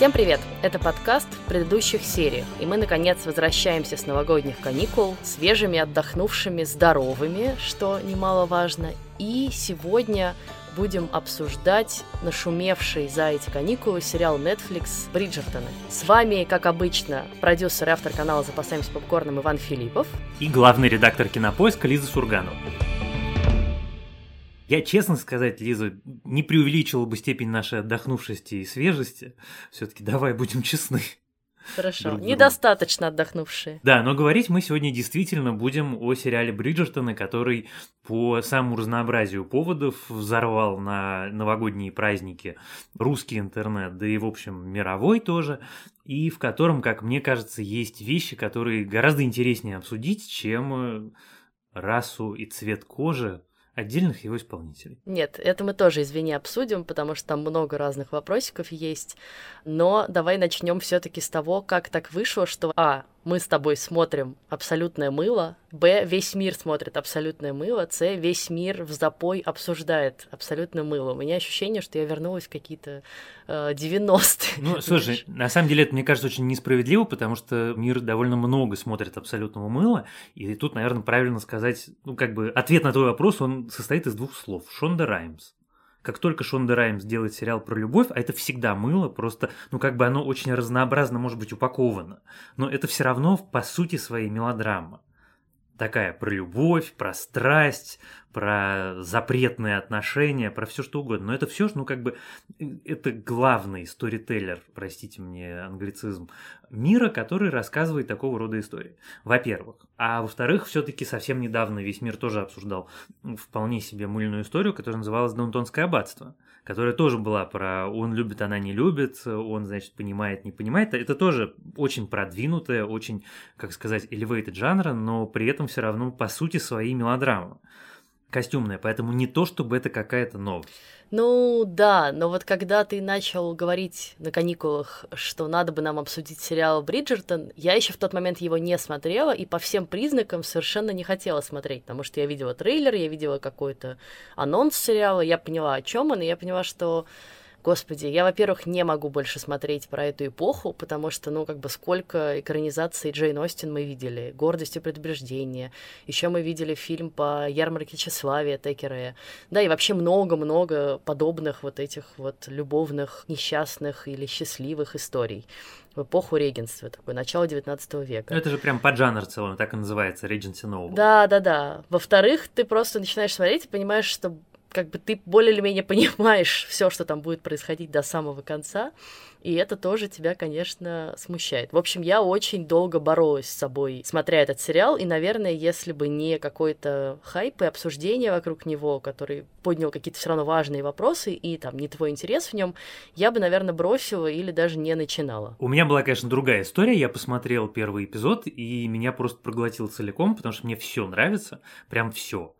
Всем привет! Это подкаст предыдущих сериях, и мы, наконец, возвращаемся с новогодних каникул, свежими, отдохнувшими, здоровыми, что немаловажно. И сегодня будем обсуждать нашумевший за эти каникулы сериал Netflix «Бриджертоны». С вами, как обычно, продюсер и автор канала «Запасаемся попкорном» Иван Филиппов. И главный редактор «Кинопоиска» Лиза Сурганова. Я, честно сказать, Лиза, не преувеличила бы степень нашей отдохнувшести и свежести. Все-таки давай будем честны. Хорошо, друг недостаточно отдохнувшие. Да, но говорить мы сегодня действительно будем о сериале Бриджертона, который по самому разнообразию поводов взорвал на новогодние праздники русский интернет, да и, в общем, мировой тоже, и в котором, как мне кажется, есть вещи, которые гораздо интереснее обсудить, чем э, расу и цвет кожи отдельных его исполнителей. Нет, это мы тоже, извини, обсудим, потому что там много разных вопросиков есть. Но давай начнем все-таки с того, как так вышло, что А мы с тобой смотрим абсолютное мыло, Б, весь мир смотрит абсолютное мыло, С, весь мир в запой обсуждает абсолютное мыло. У меня ощущение, что я вернулась в какие-то э, 90-е. Ну, слушай, на самом деле это, мне кажется, очень несправедливо, потому что мир довольно много смотрит абсолютного мыла, и тут, наверное, правильно сказать, ну, как бы, ответ на твой вопрос, он состоит из двух слов. Шонда Раймс как только Шонда Раймс делает сериал про любовь, а это всегда мыло, просто, ну, как бы оно очень разнообразно может быть упаковано, но это все равно, по сути, своей мелодрама такая про любовь, про страсть, про запретные отношения, про все что угодно. Но это все, ну как бы, это главный сторителлер, простите мне англицизм, мира, который рассказывает такого рода истории. Во-первых. А во-вторых, все-таки совсем недавно весь мир тоже обсуждал вполне себе мыльную историю, которая называлась «Даунтонское аббатство», которая тоже была про «он любит, она не любит», он, значит, понимает, не понимает. Это тоже очень продвинутая, очень, как сказать, elevated жанра, но при этом все равно по сути свои мелодрамы костюмная, поэтому не то, чтобы это какая-то новость. Ну да, но вот когда ты начал говорить на каникулах, что надо бы нам обсудить сериал Бриджертон, я еще в тот момент его не смотрела и по всем признакам совершенно не хотела смотреть, потому что я видела трейлер, я видела какой-то анонс сериала, я поняла, о чем он, и я поняла, что Господи, я, во-первых, не могу больше смотреть про эту эпоху, потому что, ну, как бы сколько экранизаций Джейн Остин мы видели. «Гордость и предубеждение». Еще мы видели фильм по ярмарке тщеславия Текерея. Да, и вообще много-много подобных вот этих вот любовных, несчастных или счастливых историй в эпоху регенства, такое начало 19 века. Это же прям поджанр целый, так и называется, Regency Novel. Да, да, да. Во-вторых, ты просто начинаешь смотреть и понимаешь, что как бы ты более или менее понимаешь все, что там будет происходить до самого конца, и это тоже тебя, конечно, смущает. В общем, я очень долго боролась с собой, смотря этот сериал, и, наверное, если бы не какой-то хайп и обсуждение вокруг него, который поднял какие-то все равно важные вопросы, и там не твой интерес в нем, я бы, наверное, бросила или даже не начинала. У меня была, конечно, другая история. Я посмотрел первый эпизод, и меня просто проглотил целиком, потому что мне все нравится, прям все.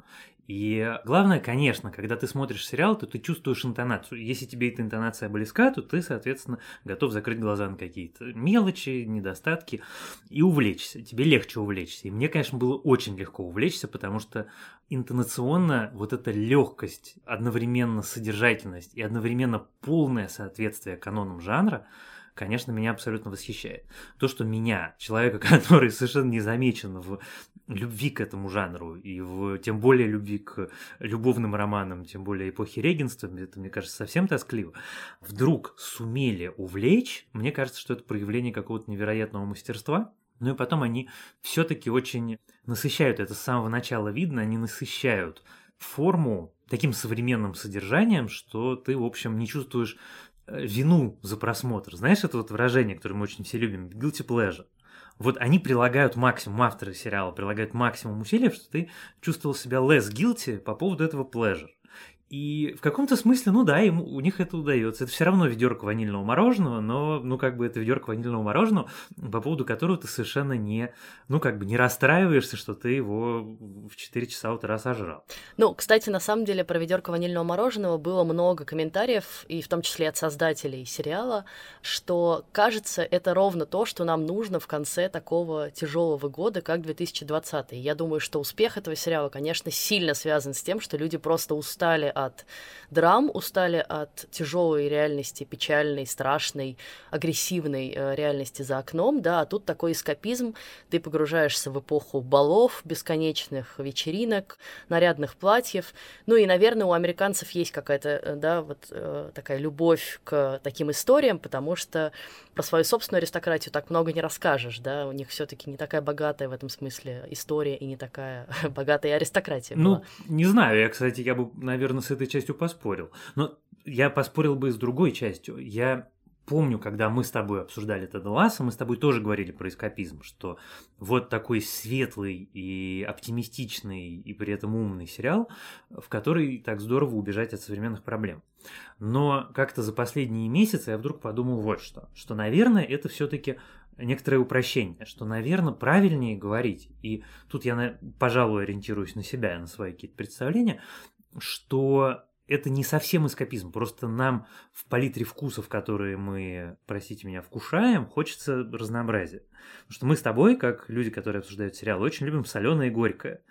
И главное, конечно, когда ты смотришь сериал, то ты чувствуешь интонацию. Если тебе эта интонация близка, то ты, соответственно, готов закрыть глаза на какие-то мелочи, недостатки и увлечься. Тебе легче увлечься. И мне, конечно, было очень легко увлечься, потому что интонационно вот эта легкость, одновременно содержательность и одновременно полное соответствие канонам жанра – конечно, меня абсолютно восхищает. То, что меня, человека, который совершенно не замечен в любви к этому жанру, и в, тем более любви к любовным романам, тем более эпохи регенства, это, мне кажется, совсем тоскливо, вдруг сумели увлечь, мне кажется, что это проявление какого-то невероятного мастерства, ну и потом они все-таки очень насыщают, это с самого начала видно, они насыщают форму таким современным содержанием, что ты, в общем, не чувствуешь вину за просмотр. Знаешь, это вот выражение, которое мы очень все любим, guilty pleasure. Вот они прилагают максимум, авторы сериала прилагают максимум усилий, что ты чувствовал себя less guilty по поводу этого pleasure. И в каком-то смысле, ну да, ему, у них это удается. Это все равно ведерко ванильного мороженого, но, ну, как бы это ведерко ванильного мороженого, по поводу которого ты совершенно не, ну, как бы не расстраиваешься, что ты его в 4 часа утра сожрал. Ну, кстати, на самом деле про ведерко ванильного мороженого было много комментариев, и в том числе от создателей сериала, что, кажется, это ровно то, что нам нужно в конце такого тяжелого года, как 2020. Я думаю, что успех этого сериала, конечно, сильно связан с тем, что люди просто устали от драм, устали от тяжелой реальности, печальной, страшной, агрессивной э, реальности за окном, да, а тут такой эскапизм, ты погружаешься в эпоху балов, бесконечных вечеринок, нарядных платьев, ну и, наверное, у американцев есть какая-то, э, да, вот э, такая любовь к таким историям, потому что про свою собственную аристократию так много не расскажешь, да, у них все-таки не такая богатая в этом смысле история и не такая богатая аристократия. Ну, была. не знаю, я, кстати, я бы, наверное, с этой частью поспорил. Но я поспорил бы с другой частью. Я помню, когда мы с тобой обсуждали Теда Ласса, мы с тобой тоже говорили про эскапизм, что вот такой светлый и оптимистичный и при этом умный сериал, в который так здорово убежать от современных проблем. Но как-то за последние месяцы я вдруг подумал вот что, что, наверное, это все-таки некоторое упрощение, что, наверное, правильнее говорить, и тут я, пожалуй, ориентируюсь на себя, на свои какие-то представления, что это не совсем эскапизм, просто нам в палитре вкусов, которые мы, простите меня, вкушаем, хочется разнообразия. Потому что мы с тобой, как люди, которые обсуждают сериал, очень любим соленое и горькое.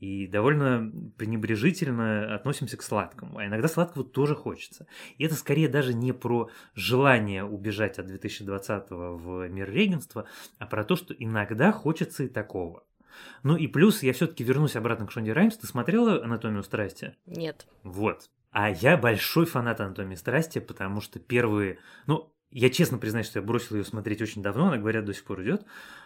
И довольно пренебрежительно относимся к сладкому. А иногда сладкого тоже хочется. И это скорее даже не про желание убежать от 2020 в мир регенства, а про то, что иногда хочется и такого. Ну и плюс я все-таки вернусь обратно к Шонди Раймс. Ты смотрела «Анатомию страсти»? Нет. Вот. А я большой фанат «Анатомии страсти», потому что первые... Ну, я честно признаюсь, что я бросил ее смотреть очень давно, она, говорят, до сих пор идет.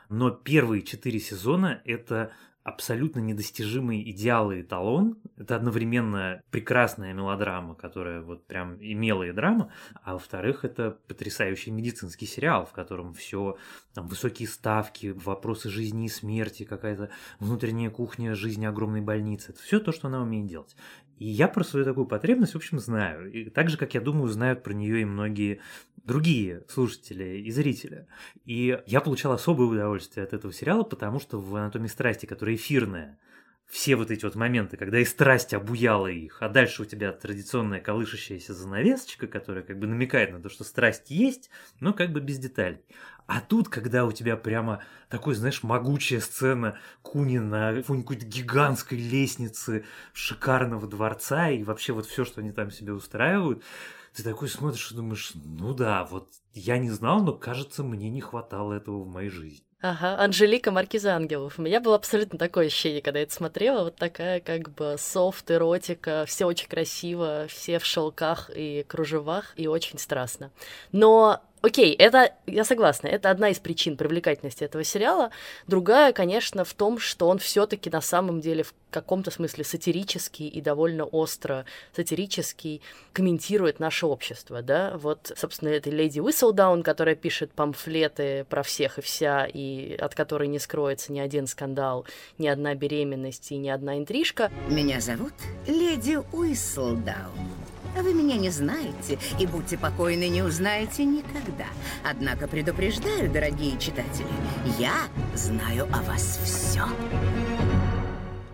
Но первые четыре сезона — это абсолютно недостижимый идеал и эталон. Это одновременно прекрасная мелодрама, которая вот прям и милая драма, а во-вторых, это потрясающий медицинский сериал, в котором все там высокие ставки, вопросы жизни и смерти, какая-то внутренняя кухня жизни огромной больницы. Это все то, что она умеет делать. И я про свою такую потребность, в общем, знаю. И так же, как я думаю, знают про нее и многие другие слушатели и зрители. И я получал особое удовольствие от этого сериала, потому что в «Анатомии страсти», которая эфирная, все вот эти вот моменты, когда и страсть обуяла их, а дальше у тебя традиционная колышащаяся занавесочка, которая как бы намекает на то, что страсть есть, но как бы без деталей. А тут, когда у тебя прямо такой, знаешь, могучая сцена Куни на какой-то гигантской лестницы шикарного дворца и вообще вот все, что они там себе устраивают, ты такой смотришь и думаешь, ну да, вот я не знал, но кажется, мне не хватало этого в моей жизни. Ага, Анжелика Маркиза Ангелов. У меня было абсолютно такое ощущение, когда я это смотрела, вот такая как бы софт, эротика, все очень красиво, все в шелках и кружевах, и очень страстно. Но Окей, это, я согласна, это одна из причин привлекательности этого сериала. Другая, конечно, в том, что он все-таки на самом деле в каком-то смысле сатирический и довольно остро сатирический комментирует наше общество, да. Вот, собственно, это леди Уисселдаун, которая пишет памфлеты про всех и вся, и от которой не скроется ни один скандал, ни одна беременность и ни одна интрижка. Меня зовут леди Уисселдаун. Вы меня не знаете, и будьте покойны, не узнаете никогда. Однако предупреждаю, дорогие читатели, я знаю о вас все.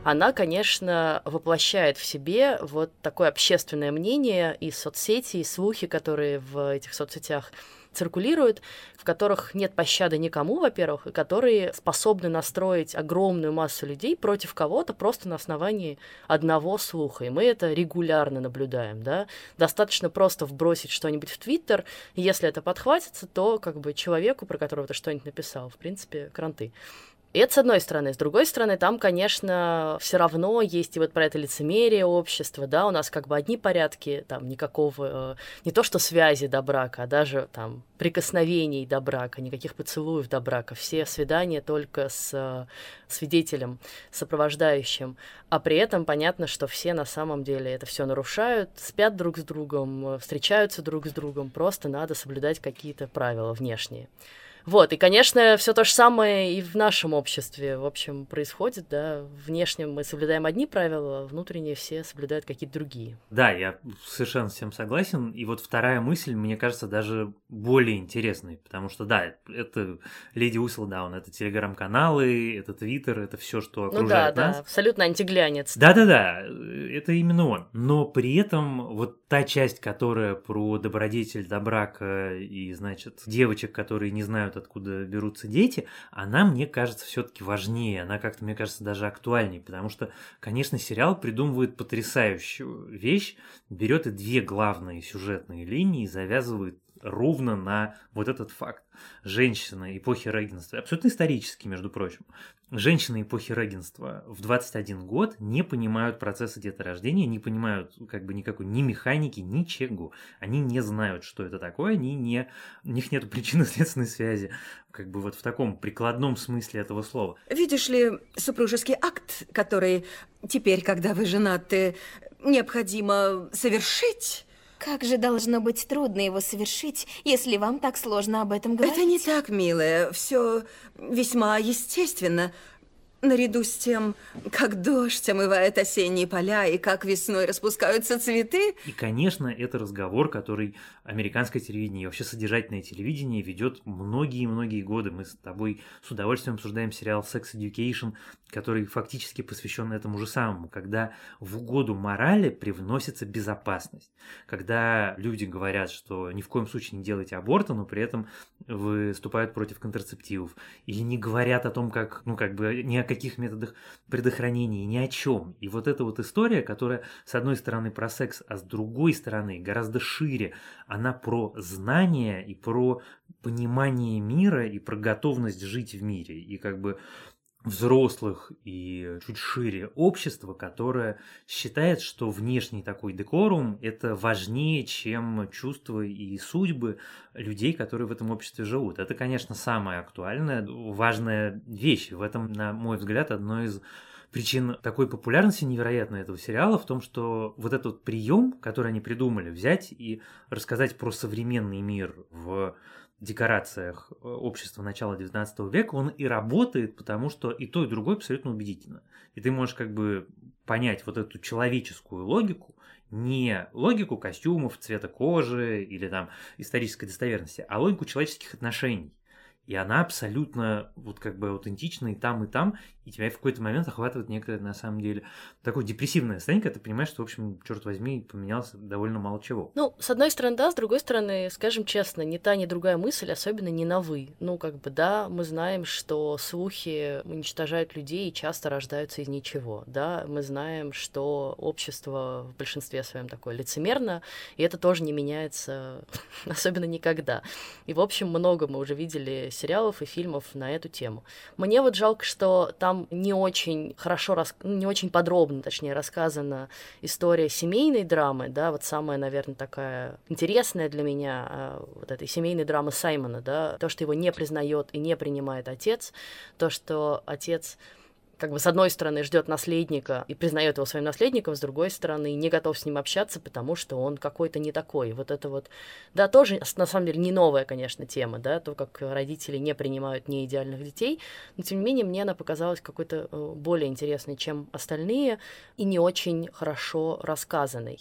Она, конечно, воплощает в себе вот такое общественное мнение и соцсети, и слухи, которые в этих соцсетях циркулируют, в которых нет пощады никому, во-первых, и которые способны настроить огромную массу людей против кого-то просто на основании одного слуха. И мы это регулярно наблюдаем, да. Достаточно просто вбросить что-нибудь в Твиттер, если это подхватится, то как бы человеку, про которого ты что-нибудь написал, в принципе, кранты. И это с одной стороны. С другой стороны, там, конечно, все равно есть и вот про это лицемерие общества, да, у нас как бы одни порядки, там никакого, э, не то что связи до брака, а даже там прикосновений до брака, никаких поцелуев до брака, все свидания только с э, свидетелем, сопровождающим, а при этом понятно, что все на самом деле это все нарушают, спят друг с другом, э, встречаются друг с другом, просто надо соблюдать какие-то правила внешние. Вот, и, конечно, все то же самое и в нашем обществе, в общем, происходит, да. Внешне мы соблюдаем одни правила, а внутренне все соблюдают какие-то другие. Да, я совершенно с всем согласен. И вот вторая мысль, мне кажется, даже более интересной, потому что, да, это Леди Уселдаун, это телеграм-каналы, это твиттер, это все, что окружает ну, да, нас. да, абсолютно антиглянец. Да-да-да, это именно он. Но при этом вот та часть, которая про добродетель до брака и, значит, девочек, которые не знают понимают, откуда берутся дети, она, мне кажется, все-таки важнее, она как-то, мне кажется, даже актуальнее, потому что, конечно, сериал придумывает потрясающую вещь, берет и две главные сюжетные линии, завязывает ровно на вот этот факт. Женщина эпохи регенства, абсолютно исторически, между прочим, женщины эпохи регенства в 21 год не понимают процесса деторождения, не понимают как бы никакой ни механики, ничего. Они не знают, что это такое, они не, у них нет причинно-следственной связи, как бы вот в таком прикладном смысле этого слова. Видишь ли, супружеский акт, который теперь, когда вы женаты, необходимо совершить как же должно быть трудно его совершить, если вам так сложно об этом говорить? Это не так, милая. Все весьма естественно. Наряду с тем, как дождь омывает осенние поля и как весной распускаются цветы. И, конечно, это разговор, который американское телевидение и вообще содержательное телевидение ведет многие-многие годы. Мы с тобой с удовольствием обсуждаем сериал Sex Education, который фактически посвящен этому же самому, когда в угоду морали привносится безопасность. Когда люди говорят, что ни в коем случае не делайте аборта, но при этом выступают против контрацептивов. Или не говорят о том, как, ну, как бы, не о каких методах предохранения, ни о чем. И вот эта вот история, которая с одной стороны про секс, а с другой стороны гораздо шире, она про знания и про понимание мира и про готовность жить в мире. И как бы взрослых и чуть шире общества, которое считает, что внешний такой декорум – это важнее, чем чувства и судьбы людей, которые в этом обществе живут. Это, конечно, самая актуальная, важная вещь. В этом, на мой взгляд, одно из причин такой популярности невероятной этого сериала в том, что вот этот прием, который они придумали, взять и рассказать про современный мир в декорациях э, общества начала 19 века, он и работает, потому что и то, и другое абсолютно убедительно. И ты можешь как бы понять вот эту человеческую логику, не логику костюмов, цвета кожи или там исторической достоверности, а логику человеческих отношений. И она абсолютно вот как бы аутентична и там, и там, и тебя в какой-то момент охватывает некое, на самом деле, такое депрессивное состояние, когда ты понимаешь, что, в общем, черт возьми, поменялся довольно мало чего. Ну, с одной стороны, да, с другой стороны, скажем честно, ни та, ни другая мысль, особенно не на «вы». Ну, как бы, да, мы знаем, что слухи уничтожают людей и часто рождаются из ничего, да, мы знаем, что общество в большинстве своем такое лицемерно, и это тоже не меняется особенно никогда. И, в общем, много мы уже видели сериалов и фильмов на эту тему. Мне вот жалко, что там там не очень хорошо, рас... Ну, не очень подробно, точнее, рассказана история семейной драмы, да, вот самая, наверное, такая интересная для меня а, вот этой семейной драмы Саймона, да, то, что его не признает и не принимает отец, то, что отец как бы с одной стороны ждет наследника и признает его своим наследником, с другой стороны не готов с ним общаться, потому что он какой-то не такой. Вот это вот, да, тоже на самом деле не новая, конечно, тема, да, то, как родители не принимают неидеальных детей, но тем не менее мне она показалась какой-то э, более интересной, чем остальные, и не очень хорошо рассказанной.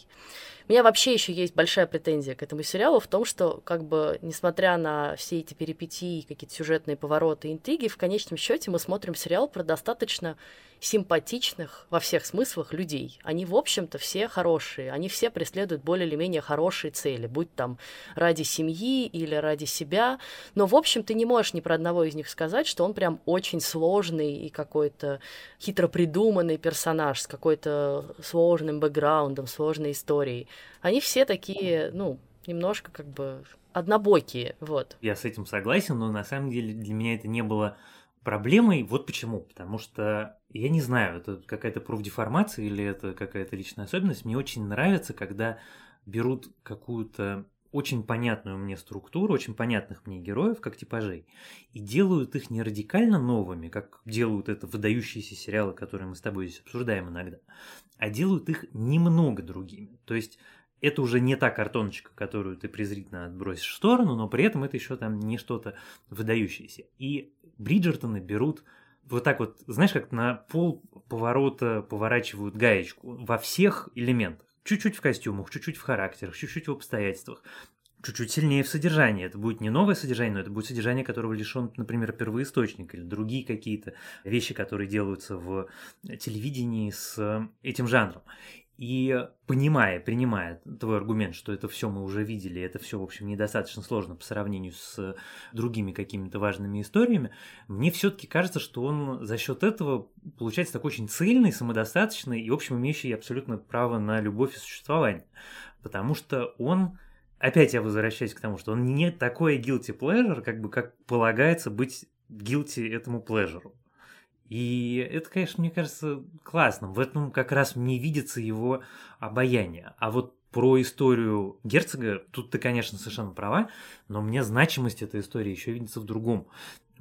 Меня вообще еще есть большая претензия к этому сериалу в том, что, как бы, несмотря на все эти перипетии, какие-то сюжетные повороты, интриги, в конечном счете мы смотрим сериал про достаточно симпатичных во всех смыслах людей. Они, в общем-то, все хорошие. Они все преследуют более или менее хорошие цели, будь там ради семьи или ради себя. Но, в общем, ты не можешь ни про одного из них сказать, что он прям очень сложный и какой-то хитро придуманный персонаж с какой-то сложным бэкграундом, сложной историей. Они все такие, ну, немножко как бы однобокие, вот. Я с этим согласен, но на самом деле для меня это не было проблемой. Вот почему. Потому что, я не знаю, это какая-то профдеформация или это какая-то личная особенность. Мне очень нравится, когда берут какую-то очень понятную мне структуру, очень понятных мне героев, как типажей, и делают их не радикально новыми, как делают это выдающиеся сериалы, которые мы с тобой здесь обсуждаем иногда, а делают их немного другими. То есть это уже не та картоночка, которую ты презрительно отбросишь в сторону, но при этом это еще там не что-то выдающееся. И Бриджертоны берут вот так вот, знаешь, как на пол поворота поворачивают гаечку во всех элементах. Чуть-чуть в костюмах, чуть-чуть в характерах, чуть-чуть в обстоятельствах, чуть-чуть сильнее в содержании. Это будет не новое содержание, но это будет содержание, которого лишен, например, первоисточник или другие какие-то вещи, которые делаются в телевидении с этим жанром. И понимая, принимая твой аргумент, что это все мы уже видели, это все, в общем, недостаточно сложно по сравнению с другими какими-то важными историями, мне все-таки кажется, что он за счет этого получается такой очень цельный, самодостаточный и, в общем, имеющий абсолютно право на любовь и существование. Потому что он опять я возвращаюсь к тому, что он не такой guilty pleasure, как бы как полагается быть guilty этому pleasure. И это, конечно, мне кажется классным. В этом как раз не видится его обаяние. А вот про историю герцога, тут ты, конечно, совершенно права, но мне значимость этой истории еще видится в другом.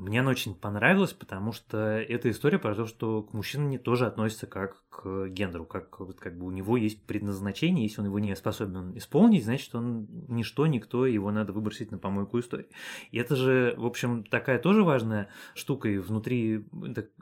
Мне она очень понравилась, потому что эта история про то, что к мужчине тоже относится как к гендеру, как, как бы у него есть предназначение, если он его не способен исполнить, значит, он ничто, никто, его надо выбросить на помойку истории. И это же, в общем, такая тоже важная штука и внутри,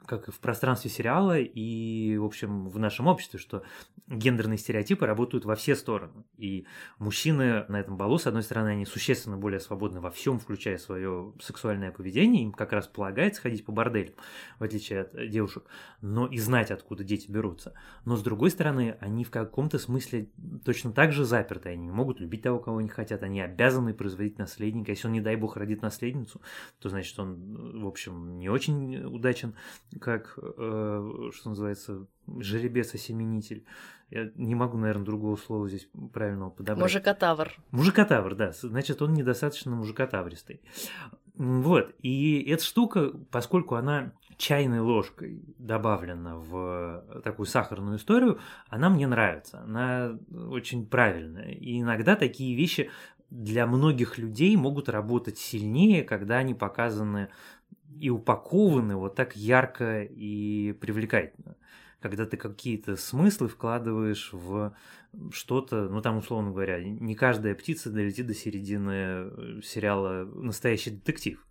как и в пространстве сериала, и, в общем, в нашем обществе, что гендерные стереотипы работают во все стороны. И мужчины на этом балу, с одной стороны, они существенно более свободны во всем, включая свое сексуальное поведение, им как раз полагается ходить по борделям, в отличие от девушек, но и знать, откуда дети берутся. Но с другой стороны, они в каком-то смысле точно так же заперты, они могут любить того, кого они хотят, они обязаны производить наследника. Если он, не дай бог, родит наследницу, то значит он, в общем, не очень удачен, как, э, что называется, жеребец-осеменитель. Я не могу, наверное, другого слова здесь правильного подобрать. Мужикотавр. Мужикотавр, да. Значит, он недостаточно мужикотавристый. Вот. И эта штука, поскольку она чайной ложкой добавлена в такую сахарную историю, она мне нравится. Она очень правильная. И иногда такие вещи для многих людей могут работать сильнее, когда они показаны и упакованы вот так ярко и привлекательно когда ты какие-то смыслы вкладываешь в что-то, ну там, условно говоря, не каждая птица долетит до середины э, сериала «Настоящий детектив»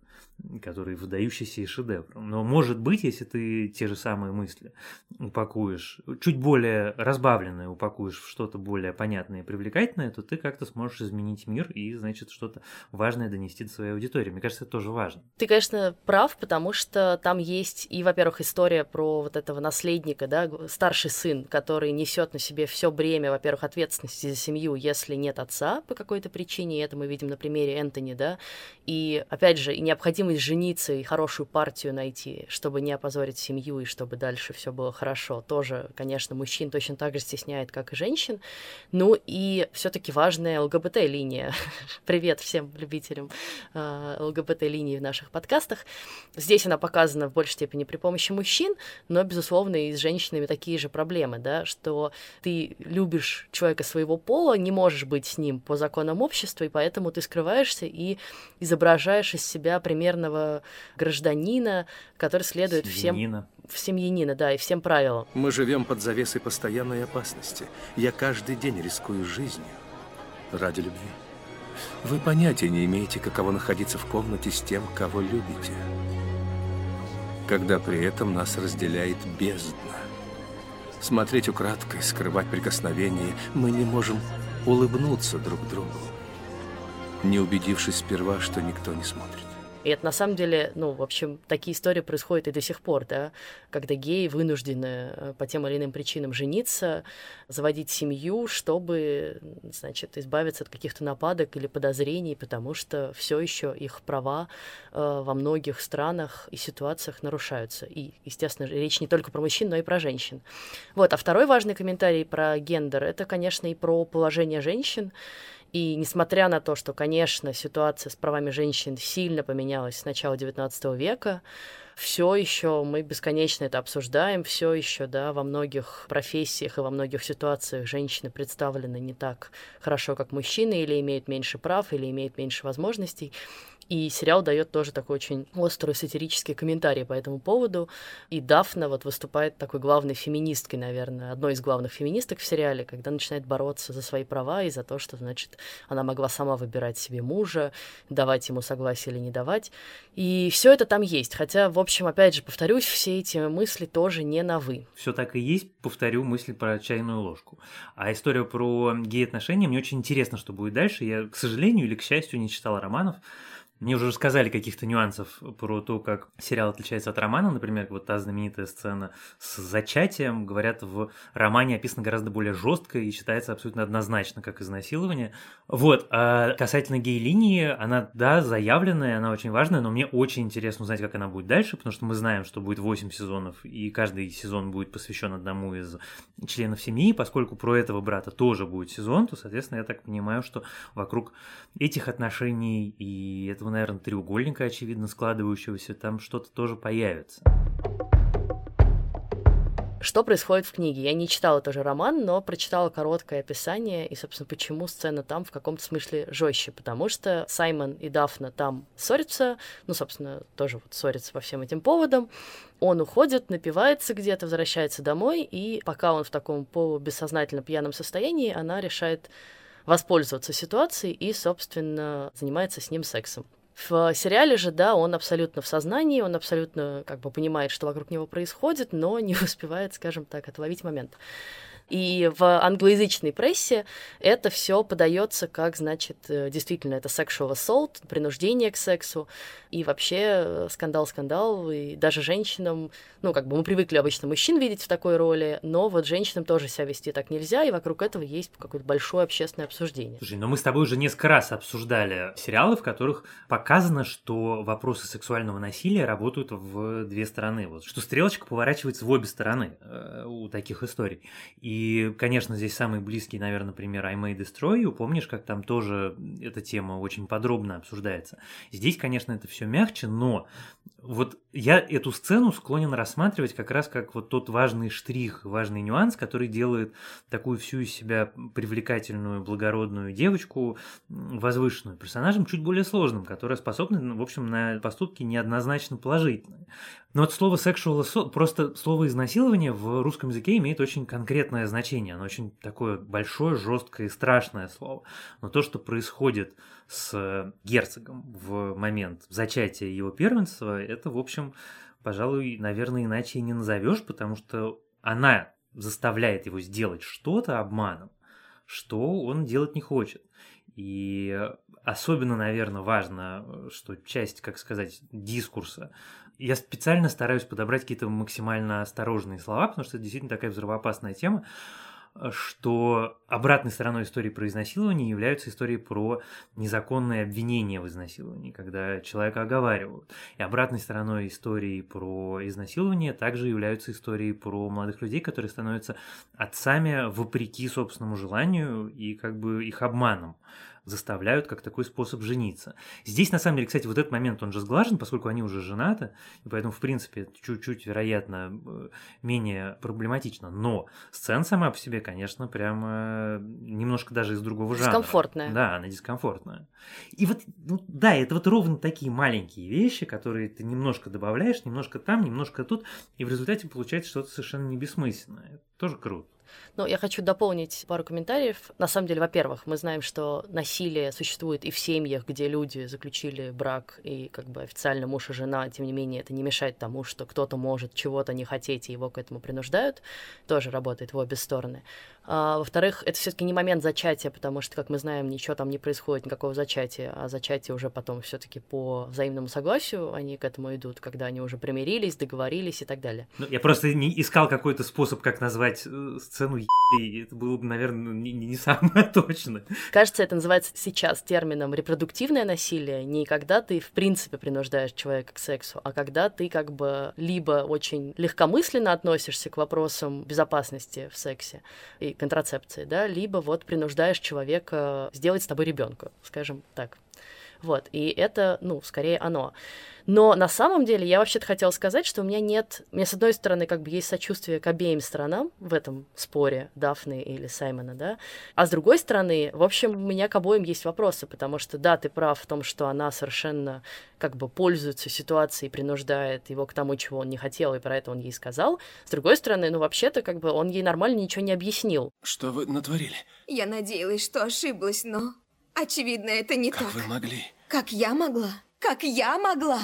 который выдающийся и шедевр. Но может быть, если ты те же самые мысли упакуешь, чуть более разбавленные упакуешь в что-то более понятное и привлекательное, то ты как-то сможешь изменить мир и, значит, что-то важное донести до своей аудитории. Мне кажется, это тоже важно. Ты, конечно, прав, потому что там есть и, во-первых, история про вот этого наследника, да, старший сын, который несет на себе все бремя, во-первых, ответственности за семью, если нет отца по какой-то причине, и это мы видим на примере Энтони, да, и, опять же, необходимо необходимость жениться и хорошую партию найти, чтобы не опозорить семью и чтобы дальше все было хорошо, тоже, конечно, мужчин точно так же стесняет, как и женщин. Ну и все-таки важная ЛГБТ-линия. Привет всем любителям э, ЛГБТ-линии в наших подкастах. Здесь она показана в большей степени при помощи мужчин, но, безусловно, и с женщинами такие же проблемы, да, что ты любишь человека своего пола, не можешь быть с ним по законам общества, и поэтому ты скрываешься и изображаешь из себя примерно примерного гражданина, который следует семьянина. всем... В семьянина, да, и всем правилам. Мы живем под завесой постоянной опасности. Я каждый день рискую жизнью ради любви. Вы понятия не имеете, каково находиться в комнате с тем, кого любите. Когда при этом нас разделяет бездна. Смотреть украдкой, скрывать прикосновение, мы не можем улыбнуться друг другу, не убедившись сперва, что никто не смотрит. И это на самом деле, ну, в общем, такие истории происходят и до сих пор, да, когда геи вынуждены э, по тем или иным причинам жениться, заводить семью, чтобы, значит, избавиться от каких-то нападок или подозрений, потому что все еще их права э, во многих странах и ситуациях нарушаются. И, естественно, речь не только про мужчин, но и про женщин. Вот, а второй важный комментарий про гендер, это, конечно, и про положение женщин. И несмотря на то, что, конечно, ситуация с правами женщин сильно поменялась с начала XIX века, все еще мы бесконечно это обсуждаем, все еще, да, во многих профессиях и во многих ситуациях женщины представлены не так хорошо, как мужчины, или имеют меньше прав, или имеют меньше возможностей. И сериал дает тоже такой очень острый сатирический комментарий по этому поводу. И Дафна вот выступает такой главной феминисткой, наверное, одной из главных феминисток в сериале, когда начинает бороться за свои права и за то, что, значит, она могла сама выбирать себе мужа, давать ему согласие или не давать. И все это там есть. Хотя, в общем, опять же, повторюсь, все эти мысли тоже не новы. Все так и есть, повторю мысли про чайную ложку. А история про гей-отношения, мне очень интересно, что будет дальше. Я, к сожалению или к счастью, не читал романов. Мне уже рассказали каких-то нюансов про то, как сериал отличается от романа. Например, вот та знаменитая сцена с зачатием. Говорят, в романе описано гораздо более жестко и считается абсолютно однозначно как изнасилование. Вот. А касательно гей-линии, она, да, заявленная, она очень важная, но мне очень интересно узнать, как она будет дальше, потому что мы знаем, что будет 8 сезонов, и каждый сезон будет посвящен одному из членов семьи. Поскольку про этого брата тоже будет сезон, то, соответственно, я так понимаю, что вокруг этих отношений и этого этого, наверное, треугольника, очевидно, складывающегося, там что-то тоже появится. Что происходит в книге? Я не читала тоже роман, но прочитала короткое описание, и, собственно, почему сцена там в каком-то смысле жестче, потому что Саймон и Дафна там ссорятся, ну, собственно, тоже вот ссорятся по всем этим поводам, он уходит, напивается где-то, возвращается домой, и пока он в таком полубессознательно пьяном состоянии, она решает воспользоваться ситуацией и, собственно, занимается с ним сексом. В сериале же, да, он абсолютно в сознании, он абсолютно как бы понимает, что вокруг него происходит, но не успевает, скажем так, отловить момент. И в англоязычной прессе это все подается как, значит, э, действительно, это sexual assault, принуждение к сексу, и вообще скандал-скандал, и даже женщинам, ну, как бы мы привыкли обычно мужчин видеть в такой роли, но вот женщинам тоже себя вести так нельзя, и вокруг этого есть какое-то большое общественное обсуждение. Слушай, но мы с тобой уже несколько раз обсуждали сериалы, в которых показано, что вопросы сексуального насилия работают в две стороны, вот, что стрелочка поворачивается в обе стороны э, у таких историй. И, конечно, здесь самый близкий, наверное, пример I May Destroy You, помнишь, как там тоже эта тема очень подробно обсуждается. Здесь, конечно, это все все мягче, но вот я эту сцену склонен рассматривать как раз как вот тот важный штрих, важный нюанс, который делает такую всю из себя привлекательную, благородную девочку, возвышенную персонажем, чуть более сложным, которая способна, ну, в общем, на поступки неоднозначно положительные. Но вот слово sexual assault, просто слово изнасилование в русском языке имеет очень конкретное значение. Оно очень такое большое, жесткое и страшное слово. Но то, что происходит с герцогом в момент зачатия его первенства, это, в общем, пожалуй, наверное, иначе и не назовешь, потому что она заставляет его сделать что-то обманом, что он делать не хочет. И особенно, наверное, важно, что часть, как сказать, дискурса я специально стараюсь подобрать какие-то максимально осторожные слова, потому что это действительно такая взрывоопасная тема что обратной стороной истории про изнасилование являются истории про незаконное обвинение в изнасиловании, когда человека оговаривают. И обратной стороной истории про изнасилование также являются истории про молодых людей, которые становятся отцами вопреки собственному желанию и как бы их обманом заставляют как такой способ жениться. Здесь, на самом деле, кстати, вот этот момент, он же сглажен, поскольку они уже женаты, и поэтому, в принципе, чуть-чуть, вероятно, э, менее проблематично. Но сцена сама по себе, конечно, прямо немножко даже из другого жанра. Дискомфортная. Да, она дискомфортная. И вот, ну, да, это вот ровно такие маленькие вещи, которые ты немножко добавляешь, немножко там, немножко тут, и в результате получается что-то совершенно не бессмысленное. Это тоже круто. Но я хочу дополнить пару комментариев. На самом деле, во-первых, мы знаем, что насилие существует и в семьях, где люди заключили брак, и как бы официально муж и жена, тем не менее, это не мешает тому, что кто-то может чего-то не хотеть, и его к этому принуждают. Тоже работает в обе стороны. А, во-вторых, это все-таки не момент зачатия, потому что, как мы знаем, ничего там не происходит, никакого зачатия, а зачатие уже потом все-таки по взаимному согласию они к этому идут, когда они уже примирились, договорились и так далее. Ну, я просто не искал какой-то способ, как назвать э, сцену и это было бы, наверное, не, не самое точное. Кажется, это называется сейчас термином репродуктивное насилие, не когда ты в принципе принуждаешь человека к сексу, а когда ты как бы либо очень легкомысленно относишься к вопросам безопасности в сексе и контрацепции, да, либо вот принуждаешь человека сделать с тобой ребенка, скажем так. Вот, и это, ну, скорее оно. Но на самом деле я вообще-то хотела сказать, что у меня нет... У меня, с одной стороны, как бы есть сочувствие к обеим сторонам в этом споре Дафны или Саймона, да, а с другой стороны, в общем, у меня к обоим есть вопросы, потому что, да, ты прав в том, что она совершенно как бы пользуется ситуацией, принуждает его к тому, чего он не хотел, и про это он ей сказал. С другой стороны, ну, вообще-то, как бы он ей нормально ничего не объяснил. Что вы натворили? Я надеялась, что ошиблась, но... Очевидно, это не как так. Как вы могли? Как я могла? Как я могла?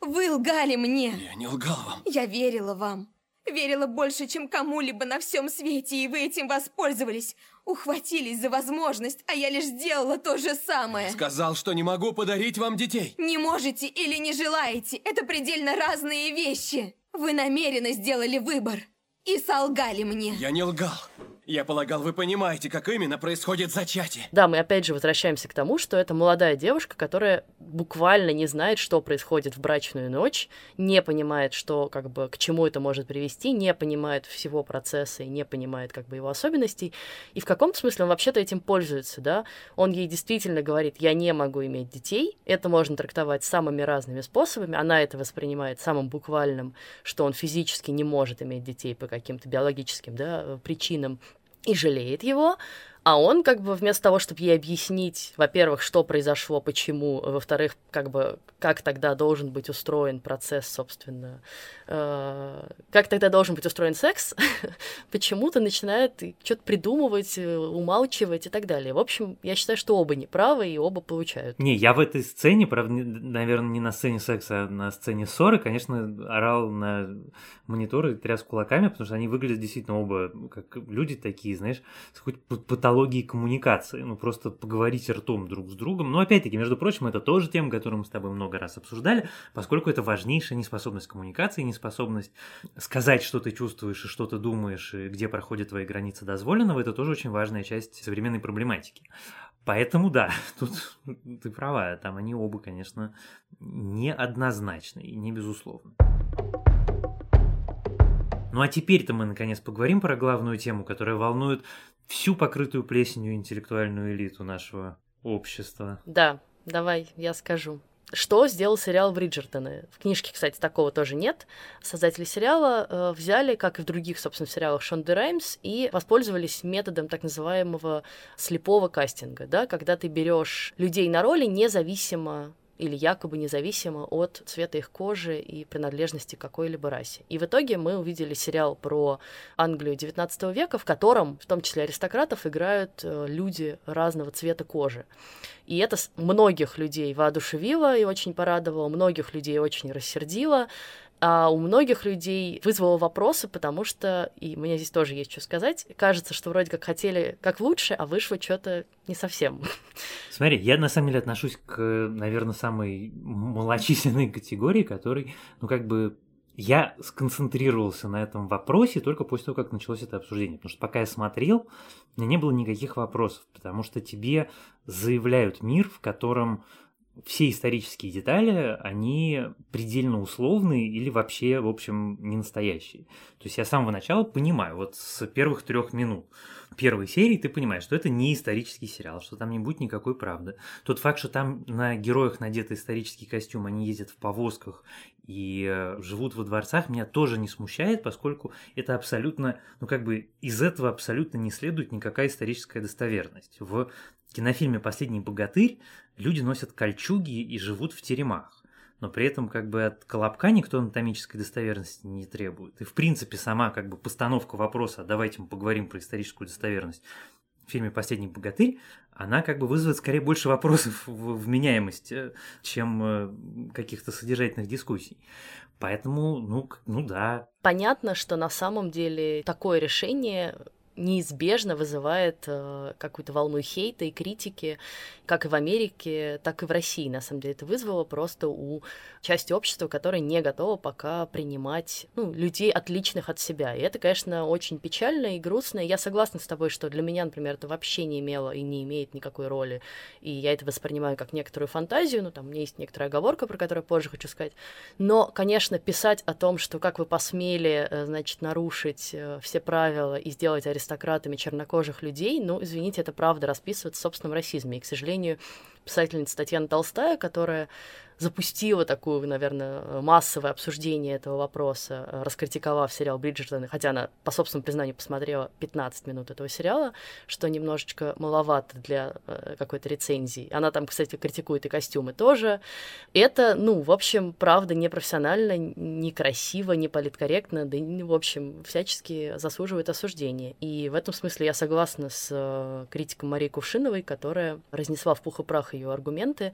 Вы лгали мне. Я не лгал вам. Я верила вам. Верила больше, чем кому-либо на всем свете, и вы этим воспользовались. Ухватились за возможность, а я лишь сделала то же самое. Сказал, что не могу подарить вам детей. Не можете или не желаете. Это предельно разные вещи. Вы намеренно сделали выбор и солгали мне. Я не лгал. Я полагал, вы понимаете, как именно происходит зачатие. Да, мы опять же возвращаемся к тому, что это молодая девушка, которая буквально не знает, что происходит в брачную ночь, не понимает, что как бы к чему это может привести, не понимает всего процесса и не понимает как бы его особенностей. И в каком-то смысле он вообще-то этим пользуется, да? Он ей действительно говорит, я не могу иметь детей. Это можно трактовать самыми разными способами. Она это воспринимает самым буквальным, что он физически не может иметь детей по каким-то биологическим да, причинам и жалеет его, а он как бы вместо того, чтобы ей объяснить, во-первых, что произошло, почему, во-вторых, как бы как тогда должен быть устроен процесс, собственно, э, как тогда должен быть устроен секс, почему-то начинает что-то придумывать, э, умалчивать и так далее. В общем, я считаю, что оба неправы и оба получают. Не, я в этой сцене, правда, наверное, не на сцене секса, а на сцене ссоры, конечно, орал на мониторы, тряс кулаками, потому что они выглядят действительно оба как люди такие, знаешь, хоть патологией коммуникации, ну просто поговорить ртом друг с другом. Но опять-таки, между прочим, это тоже тема, которую мы с тобой много раз обсуждали, поскольку это важнейшая неспособность коммуникации, неспособность сказать, что ты чувствуешь и что ты думаешь, и где проходят твои границы дозволенного, это тоже очень важная часть современной проблематики. Поэтому да, тут ты права, там они оба, конечно, неоднозначны и не безусловно. Ну а теперь-то мы наконец поговорим про главную тему, которая волнует всю покрытую плесенью интеллектуальную элиту нашего общества. Да, давай я скажу. Что сделал сериал Бриджертоны? В книжке, кстати, такого тоже нет. Создатели сериала э, взяли, как и в других, собственно, сериалах Шонды Раймс, и воспользовались методом так называемого слепого кастинга, да, когда ты берешь людей на роли независимо или якобы независимо от цвета их кожи и принадлежности к какой-либо расе. И в итоге мы увидели сериал про Англию XIX века, в котором, в том числе аристократов, играют э, люди разного цвета кожи. И это многих людей воодушевило и очень порадовало, многих людей очень рассердило а у многих людей вызвало вопросы, потому что, и мне здесь тоже есть что сказать, кажется, что вроде как хотели как лучше, а вышло что-то не совсем. Смотри, я на самом деле отношусь к, наверное, самой малочисленной категории, которой, ну, как бы я сконцентрировался на этом вопросе только после того, как началось это обсуждение. Потому что пока я смотрел, у меня не было никаких вопросов, потому что тебе заявляют мир, в котором все исторические детали, они предельно условные или вообще, в общем, не настоящие. То есть я с самого начала понимаю, вот с первых трех минут первой серии ты понимаешь, что это не исторический сериал, что там не будет никакой правды. Тот факт, что там на героях надеты исторический костюм, они ездят в повозках и э, живут во дворцах, меня тоже не смущает, поскольку это абсолютно, ну как бы из этого абсолютно не следует никакая историческая достоверность. В кинофильме «Последний богатырь» люди носят кольчуги и живут в теремах. Но при этом как бы от Колобка никто анатомической достоверности не требует. И в принципе сама как бы постановка вопроса, давайте мы поговорим про историческую достоверность в фильме «Последний богатырь», она как бы вызывает скорее больше вопросов в вменяемость, э, чем э, каких-то содержательных дискуссий. Поэтому, ну, ну да. Понятно, что на самом деле такое решение неизбежно вызывает э, какую-то волну хейта и критики, как и в Америке, так и в России. На самом деле это вызвало просто у части общества, которая не готова пока принимать ну, людей отличных от себя. И это, конечно, очень печально и грустно. я согласна с тобой, что для меня, например, это вообще не имело и не имеет никакой роли. И я это воспринимаю как некоторую фантазию. Ну, там у меня есть некоторая оговорка, про которую позже хочу сказать. Но, конечно, писать о том, что как вы посмели, э, значит, нарушить э, все правила и сделать аристократами чернокожих людей, ну, извините, это правда расписывается в собственном расизме. И, к сожалению, писательница Татьяна Толстая, которая запустила такую, наверное, массовое обсуждение этого вопроса, э, раскритиковав сериал Бриджертон, хотя она, по собственному признанию, посмотрела 15 минут этого сериала, что немножечко маловато для э, какой-то рецензии. Она там, кстати, критикует и костюмы тоже. Это, ну, в общем, правда, непрофессионально, некрасиво, не политкорректно, да, в общем, всячески заслуживает осуждения. И в этом смысле я согласна с э, критиком Марии Кувшиновой, которая разнесла в пух и прах ее аргументы,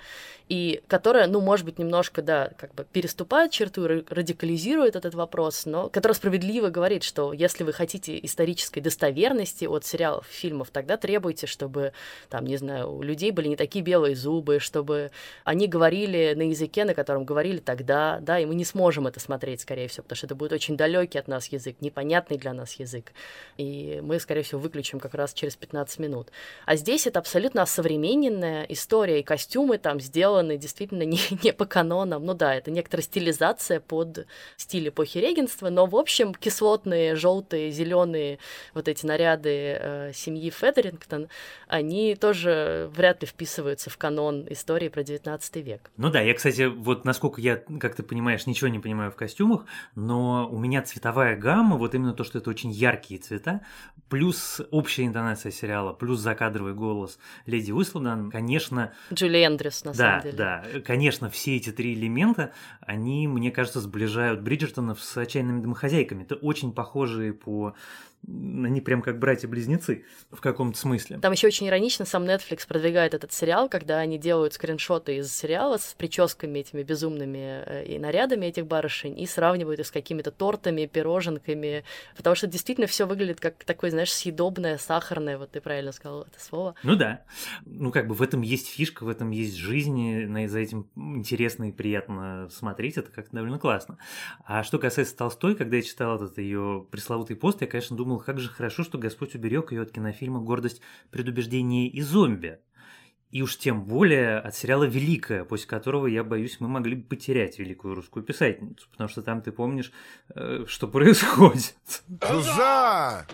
и которая, ну, может может быть, немножко, да, как бы переступает черту, радикализирует этот вопрос, но который справедливо говорит, что если вы хотите исторической достоверности от сериалов, фильмов, тогда требуйте, чтобы, там, не знаю, у людей были не такие белые зубы, чтобы они говорили на языке, на котором говорили тогда, да, и мы не сможем это смотреть, скорее всего, потому что это будет очень далекий от нас язык, непонятный для нас язык, и мы, скорее всего, выключим как раз через 15 минут. А здесь это абсолютно современная история, и костюмы там сделаны действительно не, не по канонам. Ну да, это некоторая стилизация под стиль эпохи регенства, но, в общем, кислотные, желтые, зеленые вот эти наряды э, семьи Федерингтон, они тоже вряд ли вписываются в канон истории про 19 век. Ну да, я, кстати, вот насколько я, как ты понимаешь, ничего не понимаю в костюмах, но у меня цветовая гамма, вот именно то, что это очень яркие цвета, плюс общая интонация сериала, плюс закадровый голос Леди Уислдан, конечно... Джули Эндрюс, на да, самом деле. Да, конечно, все эти три элемента, они, мне кажется, сближают Бриджертонов с отчаянными домохозяйками. Это очень похожие по они прям как братья-близнецы в каком-то смысле. Там еще очень иронично сам Netflix продвигает этот сериал, когда они делают скриншоты из сериала с прическами этими безумными э, и нарядами этих барышень и сравнивают их с какими-то тортами, пироженками, потому что действительно все выглядит как такое, знаешь, съедобное, сахарное, вот ты правильно сказал это слово. Ну да. Ну как бы в этом есть фишка, в этом есть жизнь, за этим интересно и приятно смотреть, это как-то довольно классно. А что касается Толстой, когда я читал этот ее пресловутый пост, я, конечно, думал, как же хорошо, что Господь уберег ее от кинофильма «Гордость, предубеждение и зомби». И уж тем более от сериала «Великая», после которого, я боюсь, мы могли бы потерять великую русскую писательницу, потому что там ты помнишь, э, что происходит. За!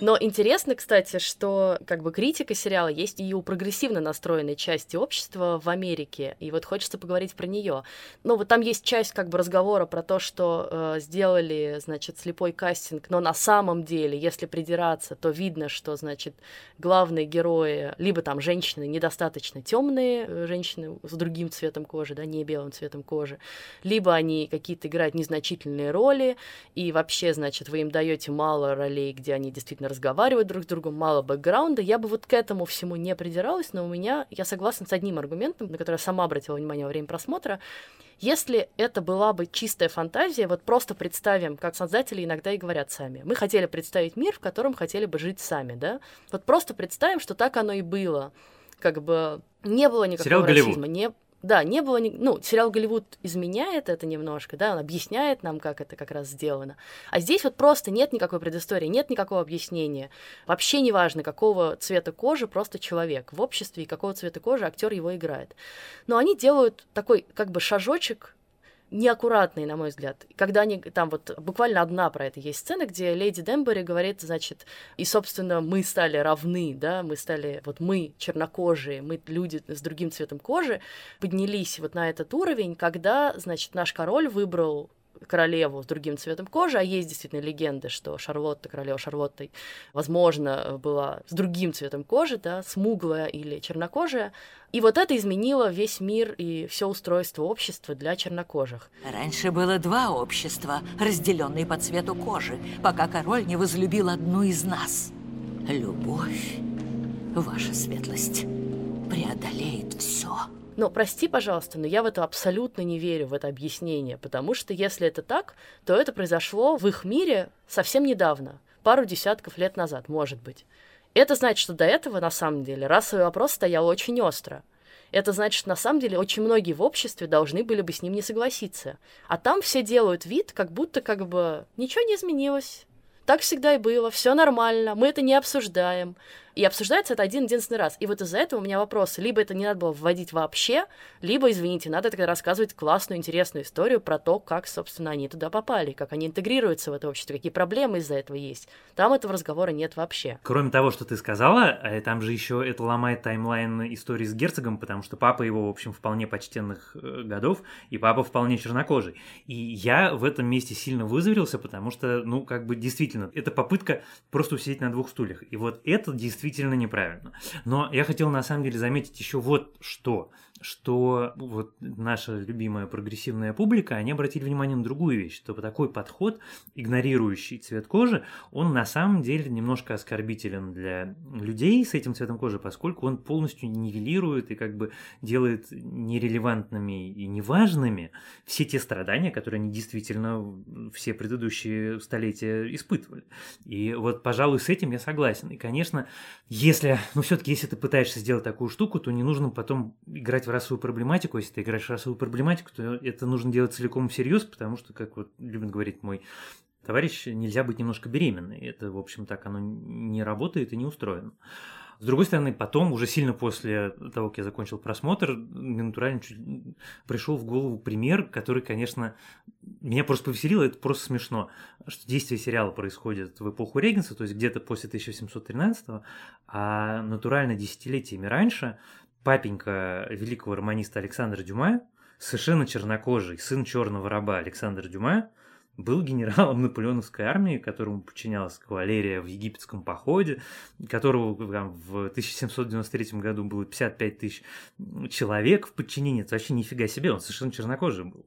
Но интересно, кстати, что как бы критика сериала есть и у прогрессивно настроенной части общества в Америке, и вот хочется поговорить про нее. Ну вот там есть часть как бы разговора про то, что э, сделали, значит, слепой кастинг, но на самом деле, если придираться, то видно, что, значит, главные герои либо там женщины недостаточно темные, э, женщины с другим цветом кожи, да, не белым цветом кожи, либо они какие-то играют незначительные роли, и вообще, значит, вы им даете мало ролей, где они действительно действительно разговаривают друг с другом, мало бэкграунда. Я бы вот к этому всему не придиралась, но у меня, я согласна с одним аргументом, на который я сама обратила внимание во время просмотра. Если это была бы чистая фантазия, вот просто представим, как создатели иногда и говорят сами. Мы хотели представить мир, в котором хотели бы жить сами, да? Вот просто представим, что так оно и было. Как бы не было никакого Сериал расизма, не, да, не было, ни... ну, сериал «Голливуд» изменяет это немножко, да, он объясняет нам, как это как раз сделано. А здесь вот просто нет никакой предыстории, нет никакого объяснения. Вообще не важно, какого цвета кожи просто человек в обществе и какого цвета кожи актер его играет. Но они делают такой как бы шажочек неаккуратные, на мой взгляд. Когда они там вот буквально одна про это есть сцена, где леди Дембери говорит, значит, и, собственно, мы стали равны, да, мы стали, вот мы, чернокожие, мы люди с другим цветом кожи, поднялись вот на этот уровень, когда, значит, наш король выбрал королеву с другим цветом кожи, а есть действительно легенды, что Шарлотта, королева Шарлоттой, возможно, была с другим цветом кожи, да, смуглая или чернокожая. И вот это изменило весь мир и все устройство общества для чернокожих. Раньше было два общества, разделенные по цвету кожи, пока король не возлюбил одну из нас. Любовь, ваша светлость, преодолеет все. Но прости, пожалуйста, но я в это абсолютно не верю, в это объяснение, потому что если это так, то это произошло в их мире совсем недавно, пару десятков лет назад, может быть. Это значит, что до этого, на самом деле, расовый вопрос стоял очень остро. Это значит, что на самом деле очень многие в обществе должны были бы с ним не согласиться. А там все делают вид, как будто как бы ничего не изменилось. Так всегда и было, все нормально, мы это не обсуждаем. И обсуждается это один-единственный раз. И вот из-за этого у меня вопросы. Либо это не надо было вводить вообще, либо, извините, надо тогда рассказывать классную, интересную историю про то, как, собственно, они туда попали, как они интегрируются в это общество, какие проблемы из-за этого есть. Там этого разговора нет вообще. Кроме того, что ты сказала, э, там же еще это ломает таймлайн истории с герцогом, потому что папа его, в общем, вполне почтенных э, годов, и папа вполне чернокожий. И я в этом месте сильно вызверился, потому что, ну, как бы действительно, это попытка просто усидеть на двух стульях. И вот это действительно действительно неправильно. Но я хотел на самом деле заметить еще вот что, что вот наша любимая прогрессивная публика, они обратили внимание на другую вещь, что такой подход, игнорирующий цвет кожи, он на самом деле немножко оскорбителен для людей с этим цветом кожи, поскольку он полностью нивелирует и как бы делает нерелевантными и неважными все те страдания, которые они действительно все предыдущие столетия испытывали. И вот, пожалуй, с этим я согласен. И, конечно, если, ну все-таки, если ты пытаешься сделать такую штуку, то не нужно потом играть в расовую проблематику. Если ты играешь в расовую проблематику, то это нужно делать целиком всерьез, потому что, как вот любит говорить мой товарищ, нельзя быть немножко беременной. Это, в общем, так оно не работает и не устроено. С другой стороны, потом, уже сильно после того, как я закончил просмотр, мне натурально чуть пришел в голову пример, который, конечно, меня просто повеселило, это просто смешно, что действие сериала происходит в эпоху Регенса, то есть где-то после 1713 а натурально десятилетиями раньше папенька великого романиста Александра Дюма, совершенно чернокожий, сын черного раба Александра Дюма, был генералом наполеоновской армии, которому подчинялась кавалерия в египетском походе, которого там, в 1793 году было 55 тысяч человек в подчинении. Это вообще нифига себе, он совершенно чернокожий был.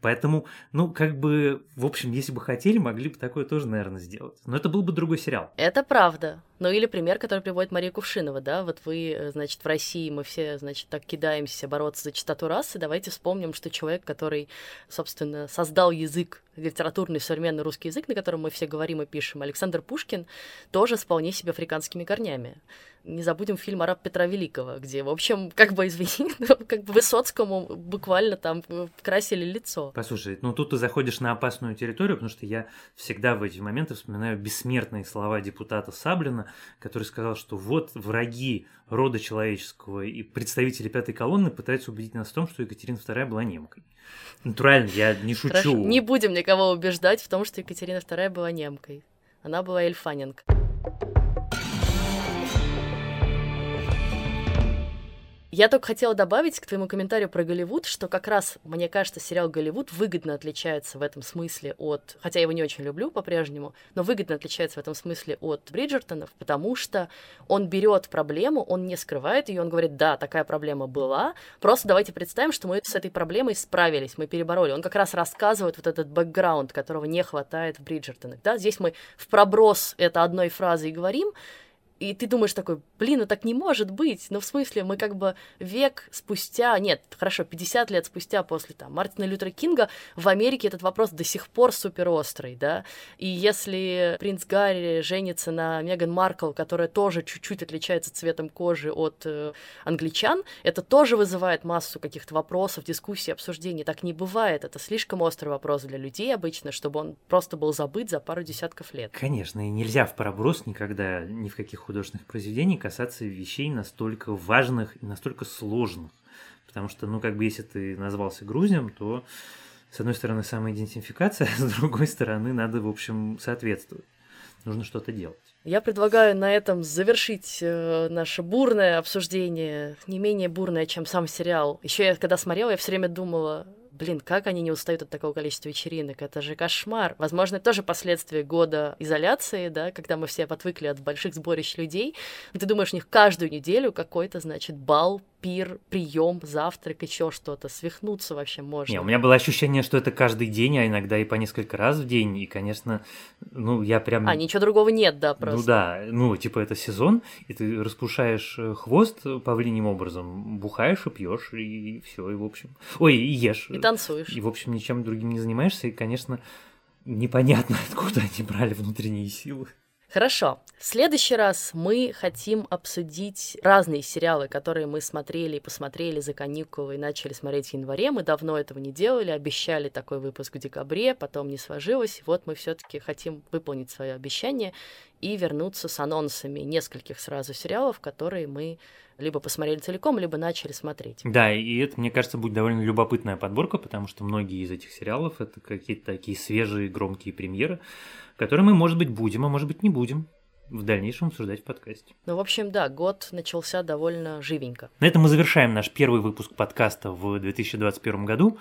Поэтому, ну, как бы, в общем, если бы хотели, могли бы такое тоже, наверное, сделать. Но это был бы другой сериал. Это правда. Ну или пример, который приводит Мария Кувшинова, да, вот вы, э, значит, в России мы все, значит, так кидаемся бороться за чистоту расы, давайте вспомним, что человек, который, собственно, создал язык, литературный современный русский язык, на котором мы все говорим и пишем, Александр Пушкин, тоже с вполне себе африканскими корнями не забудем фильм «Араб Петра Великого», где, в общем, как бы, извини, как бы Высоцкому буквально там красили лицо. Послушай, ну тут ты заходишь на опасную территорию, потому что я всегда в эти моменты вспоминаю бессмертные слова депутата Саблина, который сказал, что вот враги рода человеческого и представители пятой колонны пытаются убедить нас в том, что Екатерина II была немкой. Натурально, я не шучу. Хорошо, не будем никого убеждать в том, что Екатерина II была немкой. Она была эльфанинг. Я только хотела добавить к твоему комментарию про Голливуд, что как раз, мне кажется, сериал Голливуд выгодно отличается в этом смысле от... Хотя я его не очень люблю по-прежнему, но выгодно отличается в этом смысле от Бриджертонов, потому что он берет проблему, он не скрывает ее, он говорит, да, такая проблема была, просто давайте представим, что мы с этой проблемой справились, мы перебороли. Он как раз рассказывает вот этот бэкграунд, которого не хватает в Бриджертонах. Да? Здесь мы в проброс это одной фразой говорим, и ты думаешь такой, блин, ну так не может быть. Ну, в смысле, мы как бы век спустя, нет, хорошо, 50 лет спустя после там Мартина Лютера Кинга в Америке этот вопрос до сих пор супер острый, да. И если принц Гарри женится на Меган Маркл, которая тоже чуть-чуть отличается цветом кожи от э, англичан, это тоже вызывает массу каких-то вопросов, дискуссий, обсуждений. Так не бывает. Это слишком острый вопрос для людей обычно, чтобы он просто был забыт за пару десятков лет. Конечно, и нельзя в проброс никогда ни в каких художественных произведений касаться вещей настолько важных и настолько сложных. Потому что, ну, как бы, если ты назвался грузием, то, с одной стороны, самоидентификация, а с другой стороны, надо, в общем, соответствовать. Нужно что-то делать. Я предлагаю на этом завершить э, наше бурное обсуждение, не менее бурное, чем сам сериал. Еще я, когда смотрела, я все время думала, блин, как они не устают от такого количества вечеринок, это же кошмар. Возможно, это тоже последствия года изоляции, да, когда мы все отвыкли от больших сборищ людей. Ты думаешь, у них каждую неделю какой-то, значит, бал, пир, прием, завтрак, еще что-то. Свихнуться вообще можно. Не, у меня было ощущение, что это каждый день, а иногда и по несколько раз в день. И, конечно, ну, я прям... А, ничего другого нет, да, просто. Ну да, ну, типа, это сезон, и ты распушаешь э, хвост павлиним образом, бухаешь и пьешь, и все, и в общем... Ой, и ешь. И танцуешь. И, в общем, ничем другим не занимаешься, и, конечно, непонятно, откуда они брали внутренние силы. Хорошо. В следующий раз мы хотим обсудить разные сериалы, которые мы смотрели и посмотрели за каникулы и начали смотреть в январе. Мы давно этого не делали, обещали такой выпуск в декабре, потом не сложилось. Вот мы все-таки хотим выполнить свое обещание и вернуться с анонсами нескольких сразу сериалов, которые мы либо посмотрели целиком, либо начали смотреть. Да, и это, мне кажется, будет довольно любопытная подборка, потому что многие из этих сериалов это какие-то такие свежие, громкие премьеры, которые мы, может быть, будем, а может быть, не будем в дальнейшем обсуждать в подкасте. Ну, в общем, да, год начался довольно живенько. На этом мы завершаем наш первый выпуск подкаста в 2021 году,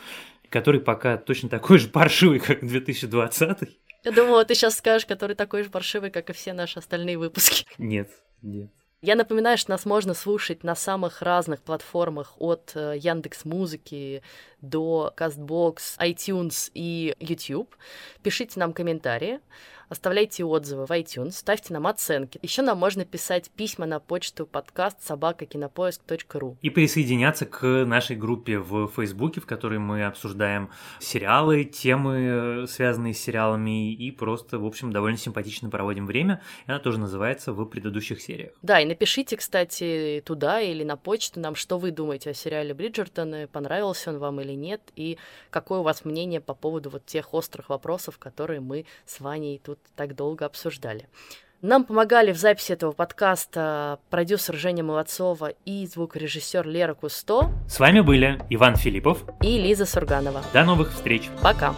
который пока точно такой же паршивый, как 2020. Я думала, ты сейчас скажешь, который такой же паршивый, как и все наши остальные выпуски. Нет, нет. Я напоминаю, что нас можно слушать на самых разных платформах от э, Яндекс Музыки до Castbox, iTunes и YouTube. Пишите нам комментарии оставляйте отзывы в iTunes, ставьте нам оценки. Еще нам можно писать письма на почту подкаст собакакинопоиск.ру. И присоединяться к нашей группе в Фейсбуке, в которой мы обсуждаем сериалы, темы, связанные с сериалами, и просто, в общем, довольно симпатично проводим время. И она тоже называется в предыдущих сериях. Да, и напишите, кстати, туда или на почту нам, что вы думаете о сериале Бриджертон, понравился он вам или нет, и какое у вас мнение по поводу вот тех острых вопросов, которые мы с Ваней тут так долго обсуждали. Нам помогали в записи этого подкаста продюсер Женя Молодцова и звукорежиссер Лера Кусто. С вами были Иван Филиппов и Лиза Сурганова. До новых встреч. Пока.